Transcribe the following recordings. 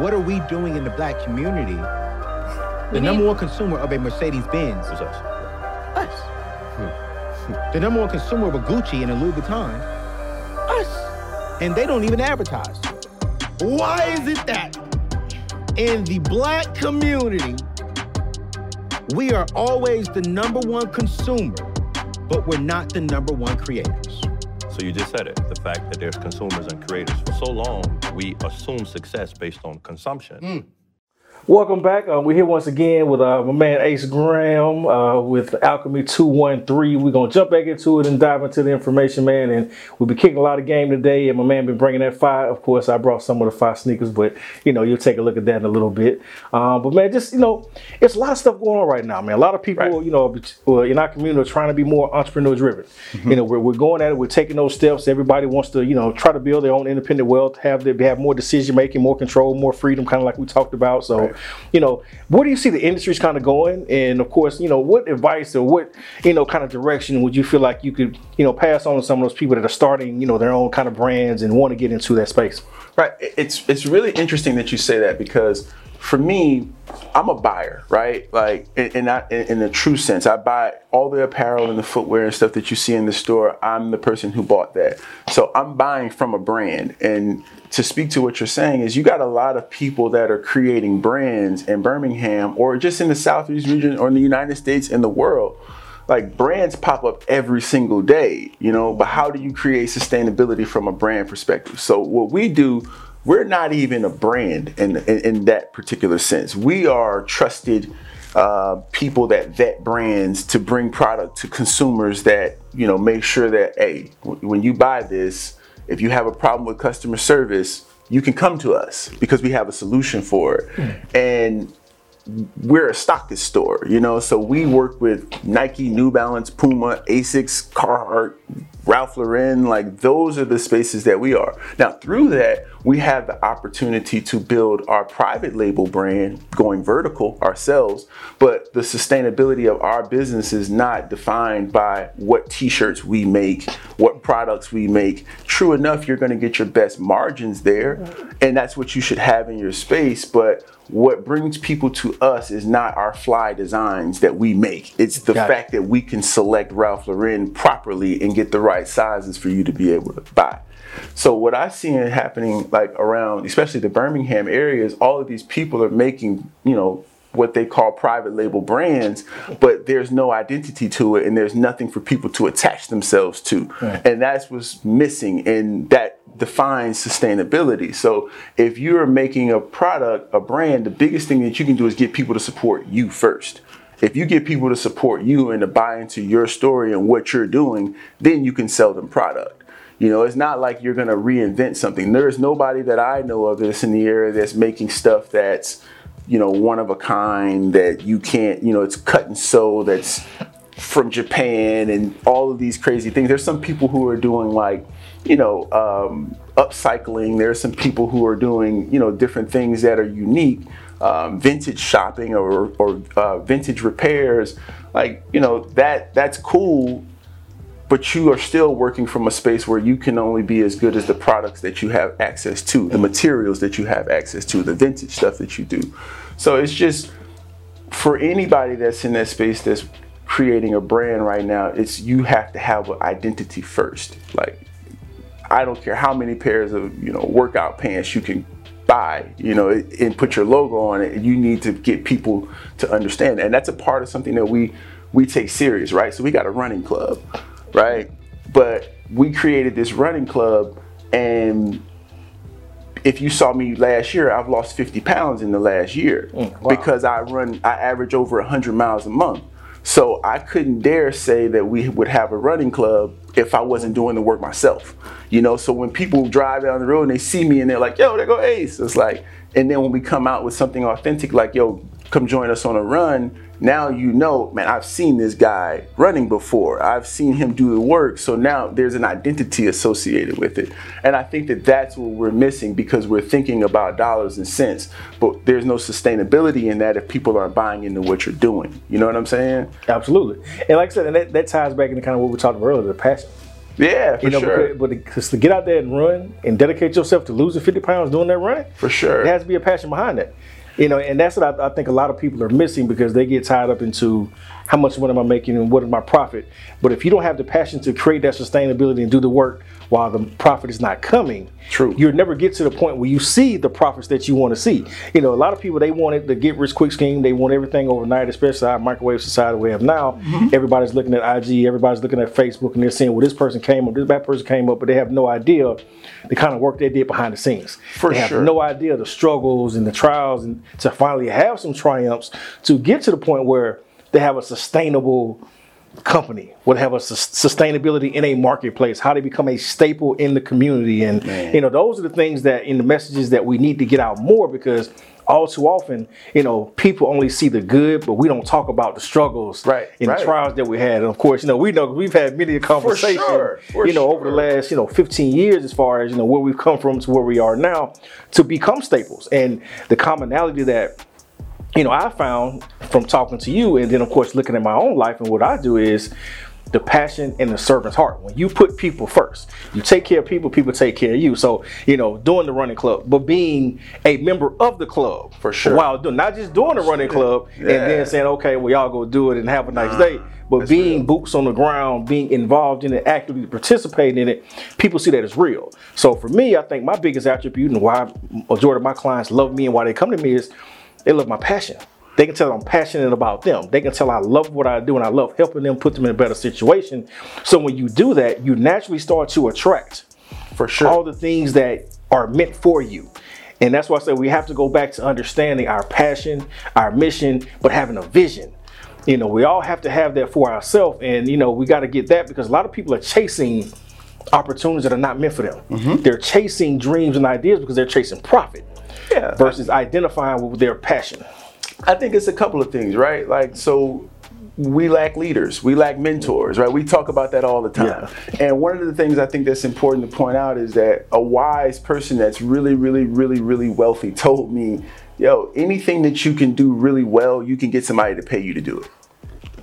what are we doing in the black community? The number one consumer of a Mercedes Benz It's us. us. The number one consumer of a Gucci and a Louis Vuitton, us. And they don't even advertise. Why is it that in the black community, we are always the number one consumer, but we're not the number one creators? So you just said it. The fact that there's consumers and creators. For so long, we assume success based on consumption. Mm. Welcome back. Uh, we're here once again with uh, my man Ace Graham uh, with Alchemy 213. We're going to jump back into it and dive into the information, man. And we'll be kicking a lot of game today. And my man been bringing that fire. Of course, I brought some of the fire sneakers, but, you know, you'll take a look at that in a little bit. Um, but, man, just, you know, it's a lot of stuff going on right now, man. A lot of people, Right. you know, in our community are trying to be more entrepreneur driven. You know, we're, we're going at it. We're taking those steps. Everybody wants to, you know, try to build their own independent wealth, have their, have more decision making, more control, more freedom, kind of like we talked about. So, you know, where do you see the industries kind of going? And of course, you know, what advice or what, you know, kind of direction would you feel like you could, you know, pass on to some of those people that are starting, you know, their own kind of brands and want to get into that space? Right. It's it's really interesting that you say that because for me, I'm a buyer, right? Like, in, in, in, the true sense, I buy all the apparel and the footwear and stuff that you see in the store. I'm the person who bought that. So I'm buying from a brand. And to speak to what you're saying is you got a lot of people that are creating brands in Birmingham or just in the Southeast region or in the United States and the world like brands pop up every single day, you know, but how do you create sustainability from a brand perspective? So what we do, we're not even a brand in in, in that particular sense. We are trusted uh, people that vet brands to bring product to consumers that you know make sure that hey, w- when you buy this, if you have a problem with customer service, you can come to us because we have a solution for it. And we're a stockist store, you know, so we work with Nike, New Balance, Puma, Asics, Carhartt, Ralph Lauren, like those are the spaces that we are. Now, through that, we have the opportunity to build our private label brand going vertical ourselves, but the sustainability of our business is not defined by what t-shirts we make, what products we make. True enough, you're going to get your best margins there, and that's what you should have in your space, but what brings people to us is not our fly designs that we make. It's the Got it. fact that we can select Ralph Lauren properly and get the right sizes for you to be able to buy. So what I see it happening like around, especially the Birmingham area, is all of these people are making, you know, what they call private label brands, but there's no identity to it and there's nothing for people to attach themselves to. And that's what's missing and that defines sustainability. So if you're making a product, a brand, the biggest thing that you can do is get people to support you first. If you get people to support you and to buy into your story and what you're doing, then you can sell them product. You know, it's not like you're going to reinvent something. There's nobody that I know of that's in the area that's making stuff that's, you know, one of a kind that you can't, you know, it's cut and sew that's from Japan and all of these crazy things. There's some people who are doing like, you know, um, upcycling. There's some people who are doing, you know, different things that are unique, um, vintage shopping or, or uh, vintage repairs. Like, you know, that that's cool but you are still working from a space where you can only be as good as the products that you have access to, the materials that you have access to, the vintage stuff that you do. So it's just for anybody that's in that space that's creating a brand right now, it's you have to have an identity first. Like I don't care how many pairs of, you know, workout pants you can buy, you know, and put your logo on it. You need to get people to understand. And that's a part of something that we we take serious, right? So we got a running club, right? But we created this running club and if you saw me last year, I've lost 50 pounds in the last year mm, because I run, I average over 100 miles a month. So I couldn't dare say that we would have a running club if I wasn't doing the work myself. You know, so when people drive down the road and they see me and they're like, yo, there go Ace. It's like, and then when we come out with something authentic, like, yo, come join us on a run, now you know, man, I've seen this guy running before. I've seen him do the work. So now there's an identity associated with it. And I think that that's what we're missing because we're thinking about dollars and cents, but there's no sustainability in that if people aren't buying into what you're doing. You know what I'm saying? Absolutely. And like I said, and that, that ties back into kind of what we talked about earlier, the passion. Yeah, for You know, sure. but because to get out there and run and dedicate yourself to losing 50 pounds doing that running, For sure. there has to be a passion behind that. You know, and that's what I, I think a lot of people are missing because they get tied up into how much money am I making and what is my profit. But if you don't have the passion to create that sustainability and do the work while the profit is not coming, True. you'll never get to the point where you see the profits that you want to see. You know, a lot of people they wanted the get rich quick scheme. They want everything overnight, especially our microwave society we have now. Mm-hmm. Everybody's looking at IG, everybody's looking at Facebook, and they're saying, "Well, this person came up, this bad person came up," but they have no idea the kind of work they did behind the scenes. For they have sure. no idea the struggles and the trials, and to finally have some triumphs to get to the point where they have a sustainable company would have a sus- sustainability in a marketplace how they become a staple in the community. And you know those are the things that in the messages that we need to get out more because all too often you know people only see the good but we don't talk about the struggles Right, and right. the trials that we had. And of course you know we know we've had many conversations sure, for you know over the last you know 15 years as far as you know where we've come from to where we are now to become staples. And the commonality that you know, I found from talking to you and then of course looking at my own life and what I do is the passion and the servant's heart. When you put people first, you take care of people, people take care of you. So, you know, doing the running club, but being a member of the club For sure. While doing not just doing the running club and then saying, okay, well y'all go do it and have a nice day. But being boots on the ground, being involved in it, actively participating in it, people see that as real. So for me, I think my biggest attribute and why majority of my clients love me and why they come to me is they love my passion. They can tell I'm passionate about them. They can tell I love what I do and I love helping them put them in a better situation. So when you do that, you naturally start to attract For sure. all the things that are meant for you. And that's why I say we have to go back to understanding our passion, our mission, but having a vision. You know, we all have to have that for ourselves. And, you know, we got to get that because a lot of people are chasing opportunities that are not meant for them. Mm-hmm. They're chasing dreams and ideas because they're chasing profit Yeah. versus identifying with their passion. I think it's a couple of things, right? Like, so we lack leaders, we lack mentors, right? We talk about that all the time. And one of the things I think that's important to point out is that a wise person that's really, really, really, really wealthy told me, yo, anything that you can do really well, you can get somebody to pay you to do it.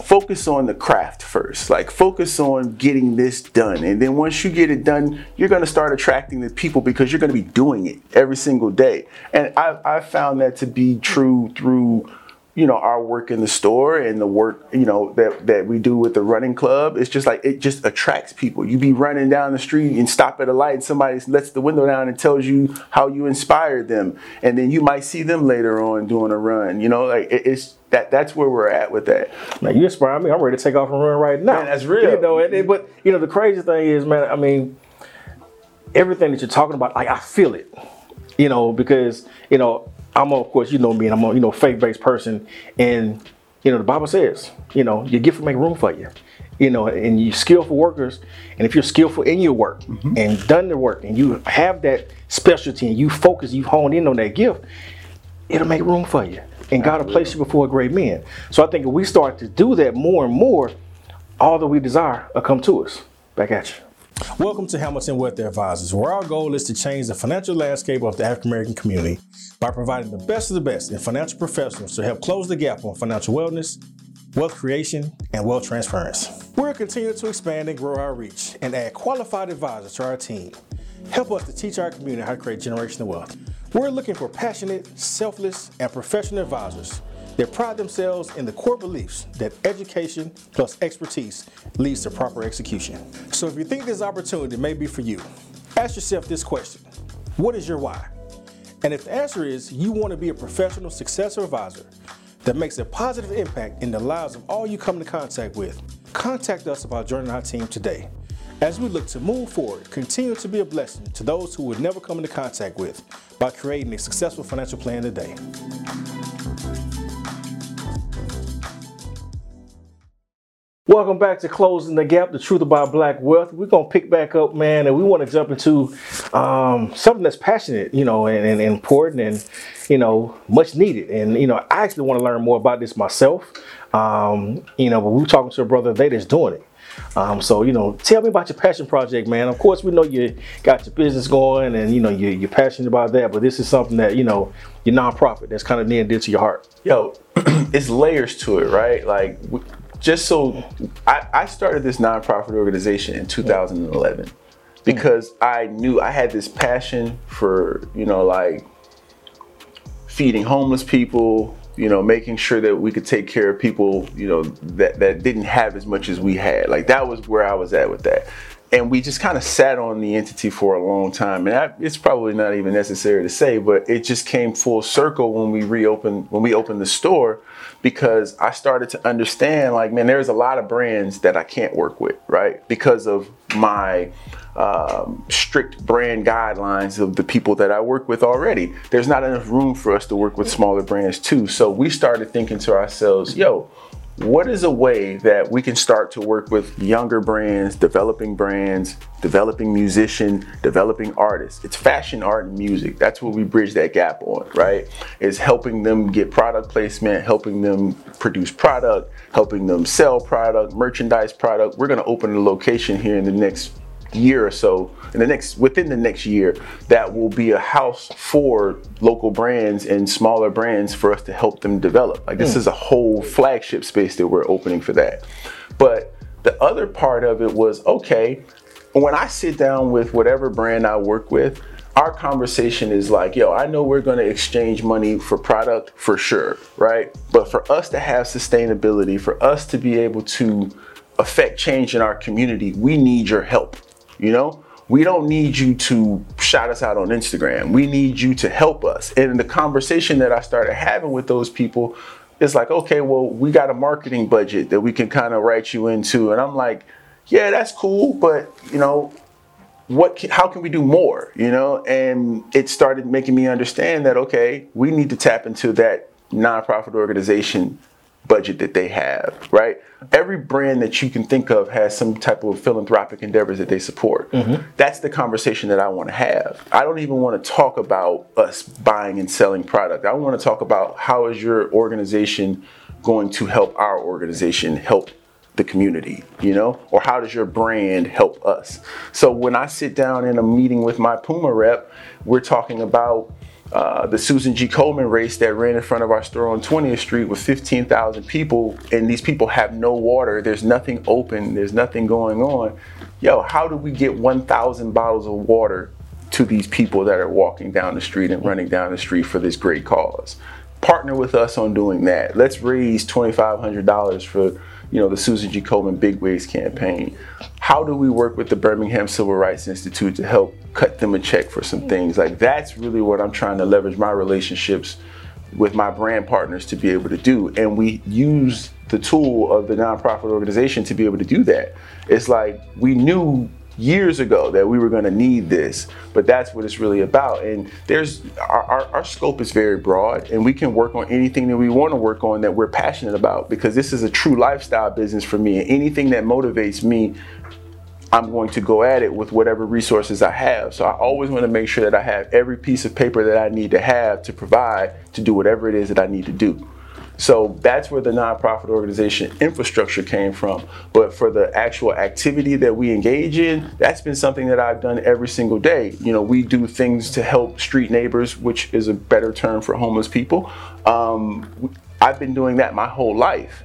Focus on the craft first. Like focus on getting this done. And then once you get it done, you're gonna start attracting the people because you're gonna be doing it every single day. And I I found that to be true through you know our work in the store and the work you know that that we do with the running club it's just like it just attracts people you be running down the street and stop at a light and somebody lets the window down and tells you how you inspired them and then you might see them later on doing a run you know like it, it's that that's where we're at with that Man, you inspire me. I'm ready to take off and run right now. Man, that's real. You know, but you know, the crazy thing is, man. I mean, everything that you're talking about, like I feel it. You know, because you know, I'm of course, you know me, and I'm a you know faith-based person, and you know, the Bible says, you know, your gift will make room for you. You know, and you skillful workers, and if you're skillful in your work mm-hmm. and done the work, and you have that specialty, and you focus, you hone in on that gift, it'll make room for you. And God will place you before a great men. So I think if we start to do that more and more, all that we desire will come to us. Back at you. Welcome to Hamilton Wealth Advisors, where our goal is to change the financial landscape of the African American community by providing the best of the best in financial professionals to help close the gap on financial wellness, wealth creation, and wealth transference. We're continuing to expand and grow our reach and add qualified advisors to our team. Help us to teach our community how to create generational wealth. We're looking for passionate, selfless, and professional advisors that pride themselves in the core beliefs that education plus expertise leads to proper execution. So if you think this opportunity may be for you, ask yourself this question What is your why? And if the answer is you want to be a professional successor advisor that makes a positive impact in the lives of all you come into contact with, contact us about joining our team today. As we look to move forward, continue to be a blessing to those who would never come into contact with by creating a successful financial plan today. Welcome back to Closing the Gap, the truth about black wealth. We're going to pick back up, man, and we want to jump into um, something that's passionate, you know, and, and important and, you know, much needed. And, you know, I actually want to learn more about this myself. Um, you know, but we were talking to a brother today that's doing it. Um, so, you know, tell me about your passion project, man. Of course, we know you got your business going and, you know, you're, you're passionate about that, but this is something that, you know, your nonprofit that's kind of near and dear to your heart. yo, it's layers to it, right? Like, just so I, I started this nonprofit organization in 2011 because I knew I had this passion for, you know, like feeding homeless people, you know, making sure that we could take care of people, you know, that, that didn't have as much as we had. Like that was where I was at with that. And we just kind of sat on the entity for a long time. And I, it's probably not even necessary to say, but it just came full circle when we reopened, when we opened the store, because I started to understand like, man, there's a lot of brands that I can't work with, right? Because of my, um, strict brand guidelines of the people that I work with already. There's not enough room for us to work with smaller brands too. So we started thinking to ourselves, yo, what is a way that we can start to work with younger brands, developing brands, developing musician, developing artists? It's fashion, art, and music. That's what we bridge that gap on, right? Is helping them get product placement, helping them produce product, helping them sell product, merchandise product. We're gonna open a location here in the next year or so in the next within the next year that will be a house for local brands and smaller brands for us to help them develop like this mm. is a whole flagship space that we're opening for that but the other part of it was okay when i sit down with whatever brand i work with our conversation is like, yo, I know we're going to exchange money for product for sure, right? But for us to have sustainability, for us to be able to affect change in our community, we need your help. You know, we don't need you to shout us out on Instagram. We need you to help us. And the conversation that I started having with those people is like, okay, well, we got a marketing budget that we can kind of write you into. And I'm like, yeah, that's cool, but you know, what how can we do more you know and it started making me understand that okay we need to tap into that nonprofit organization budget that they have, right? Every brand that you can think of has some type of philanthropic endeavors that they support. Mm-hmm. That's the conversation that I want to have. I don't even want to talk about us buying and selling product. I want to talk about how is your organization going to help our organization help the community, you know? Or how does your brand help us? So when I sit down in a meeting with my Puma rep, we're talking about uh, the Susan G. Komen race that ran in front of our store on 20th Street with 15,000 people, and these people have no water. There's nothing open. There's nothing going on. Yo, how do we get 1,000 bottles of water to these people that are walking down the street and running down the street for this great cause? Partner with us on doing that. Let's raise $2,500 for you know, the Susan G. Komen Big Wigs campaign. How do we work with the Birmingham Civil Rights Institute to help cut them a check for some things? Like that's really what I'm trying to leverage my relationships with my brand partners to be able to do. And we use the tool of the nonprofit organization to be able to do that. It's like we knew years ago that we were going to need this but that's what it's really about. And there's our, our, our, scope is very broad and we can work on anything that we want to work on that we're passionate about because this is a true lifestyle business for me and anything that motivates me i'm going to go at it with whatever resources i have. So i always want to make sure that i have every piece of paper that i need to have to provide to do whatever it is that i need to do so that's where the nonprofit organization infrastructure came from. But for the actual activity that we engage in, that's been something that I've done every single day. You know, we do things to help street neighbors, which is a better term for homeless people. Um, I've been doing that my whole life.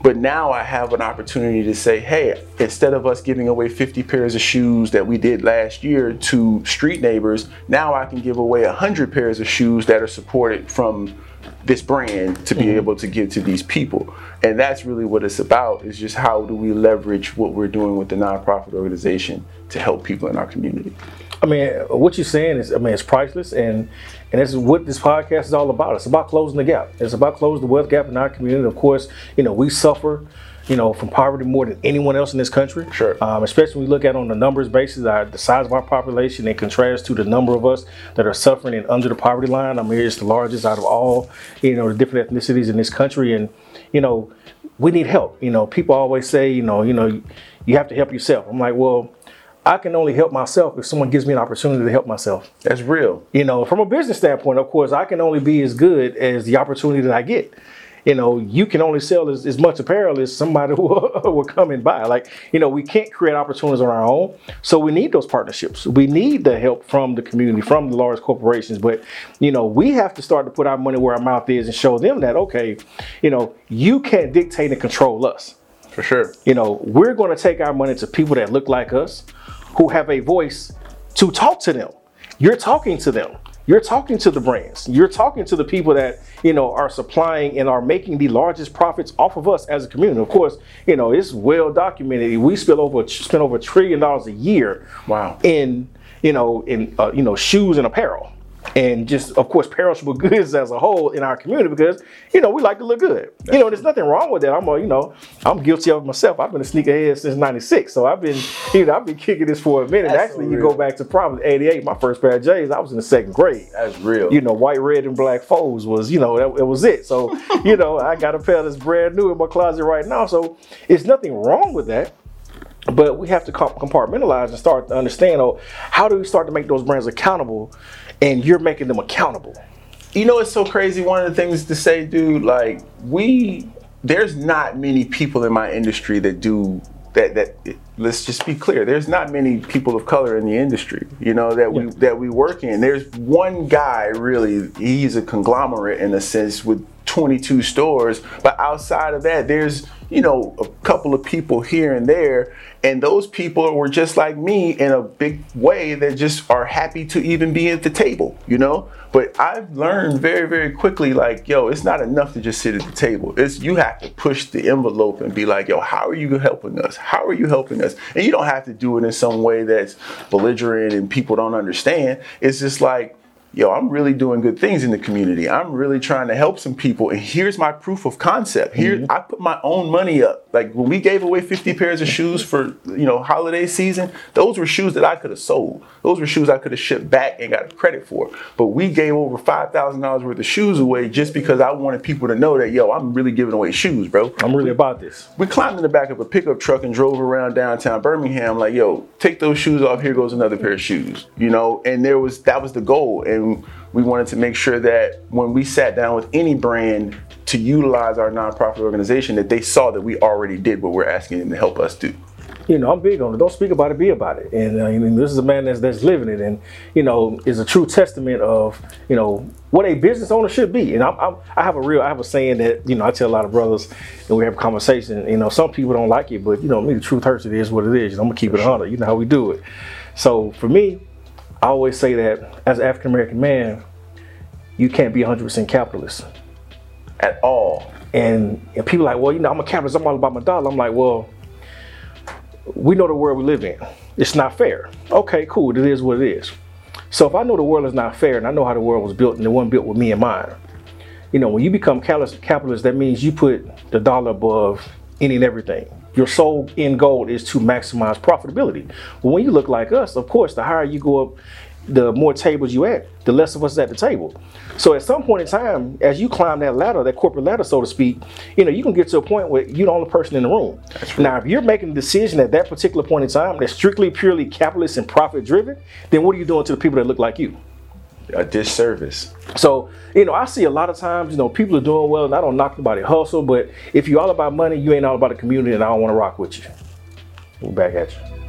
But now I have an opportunity to say, hey, instead of us giving away 50 pairs of shoes that we did last year to street neighbors, now I can give away 100 pairs of shoes that are supported from this brand to be mm-hmm. able to give to these people. And that's really what it's about is just how do we leverage what we're doing with the nonprofit organization to help people in our community. I mean, what you're saying is, I mean, it's priceless, and and this is what this podcast is all about. It's about closing the gap. It's about closing the wealth gap in our community. Of course, you know, we suffer you know, from poverty more than anyone else in this country. Sure. Um, especially when we look at on the numbers basis, our, the size of our population in contrast to the number of us that are suffering and under the poverty line. I mean, it's the largest out of all, you know, the different ethnicities in this country. And, you know, we need help. You know, people always say, you know, you know, you have to help yourself. I'm like, well, I can only help myself if someone gives me an opportunity to help myself. That's real. You know, from a business standpoint, of course, I can only be as good as the opportunity that I get you know, you can only sell as, as much apparel as somebody will, will come and buy. Like, you know, we can't create opportunities on our own. So we need those partnerships. We need the help from the community, from the large corporations. But, you know, we have to start to put our money where our mouth is and show them that, okay, you know, you can't dictate and control us. For sure. You know, we're going to take our money to people that look like us, who have a voice to talk to them. You're talking to them. You're talking to the brands. You're talking to the people that you know are supplying and are making the largest profits off of us as a community. Of course, you know it's well documented. We spend over spend over a trillion dollars a year. Wow. In you know in uh, you know shoes and apparel and just of course perishable goods as a whole in our community because you know we like to look good. You know, there's nothing wrong with that. I'm a, you know I'm guilty of it myself. I've been a sneakerhead since '96, so I've been you know I've been kicking this for a minute. That's Actually, so you go back to probably '88, my first pair of J's. I was in the second grade. That's real. You know, white, red, and black foes was you know that, it was it. So you know I got a pair that's brand new in my closet right now. So it's nothing wrong with that. But we have to compartmentalize and start to understand oh, how do we start to make those brands accountable and you're making them accountable. You know, it's so crazy. One of the things to say, dude, like we, there's not many people in my industry that do that. That let's just be clear. There's not many people of color in the industry. You know that we Yeah. that we work in. There's one guy really. He's a conglomerate in a sense with 22 stores, but outside of that, there's you know a couple of people here and there, and those people were just like me in a big way that just are happy to even be at the table. You know. But I've learned very, very quickly, like, yo, it's not enough to just sit at the table. It's you have to push the envelope and be like, yo, how are you helping us? How are you helping us? And you don't have to do it in some way that's belligerent and people don't understand. It's just like, yo, I'm really doing good things in the community. I'm really trying to help some people. And here's my proof of concept. Here, mm-hmm. I put my own money up. Like when we gave away 50 pairs of shoes for, you know, holiday season, those were shoes that I could have sold. Those were shoes I could have shipped back and got credit for. But we gave over $5,000 worth of shoes away just because I wanted people to know that, yo, I'm really giving away shoes, bro. I'm really about this. We climbed in the back of a pickup truck and drove around downtown Birmingham, like, yo, take those shoes off. Here goes another pair of shoes, you know. And there was that was the goal, and we wanted to make sure that when we sat down with any brand to utilize our nonprofit organization, that they saw that we already did what we're asking them to help us do. You know, I'm big on it. Don't speak about it, be about it. And uh, I mean, this is a man that's that's living it, and you know, is a true testament of you know what a business owner should be. And I'm, I'm, I have a real, I have a saying that you know I tell a lot of brothers, and we have a conversation. You know, some people don't like it, but you know, me, the truth hurts. It is what it is. I'm gonna keep it 100. You know how we do it. So for me, I always say that as an African American man, you can't be 100% capitalist. At all. And, and people are like, well, you know, I'm a capitalist. I'm all about my dollar. I'm like, well, we know the world we live in. It's not fair. Okay, cool. It is what it is. So if I know the world is not fair and I know how the world was built and it wasn't built with me in mind, you know, when you become capitalist that means you put the dollar above any and everything. Your sole end goal is to maximize profitability. But when you look like us, of course, the higher you go up, the more tables you at, the less of us is at the table. So at some point in time, as you climb that ladder, that corporate ladder, so to speak, you know, you can get to a point where you're the only person in the room. Now, if you're making a decision at that particular point in time that's strictly, purely capitalist and profit driven, then what are you doing to the people that look like you? A disservice. So, you know, I see a lot of times, you know, people are doing well, and I don't knock nobody hustle, but if you're all about money, you ain't all about the community, and I don't want to rock with you. We're back at you.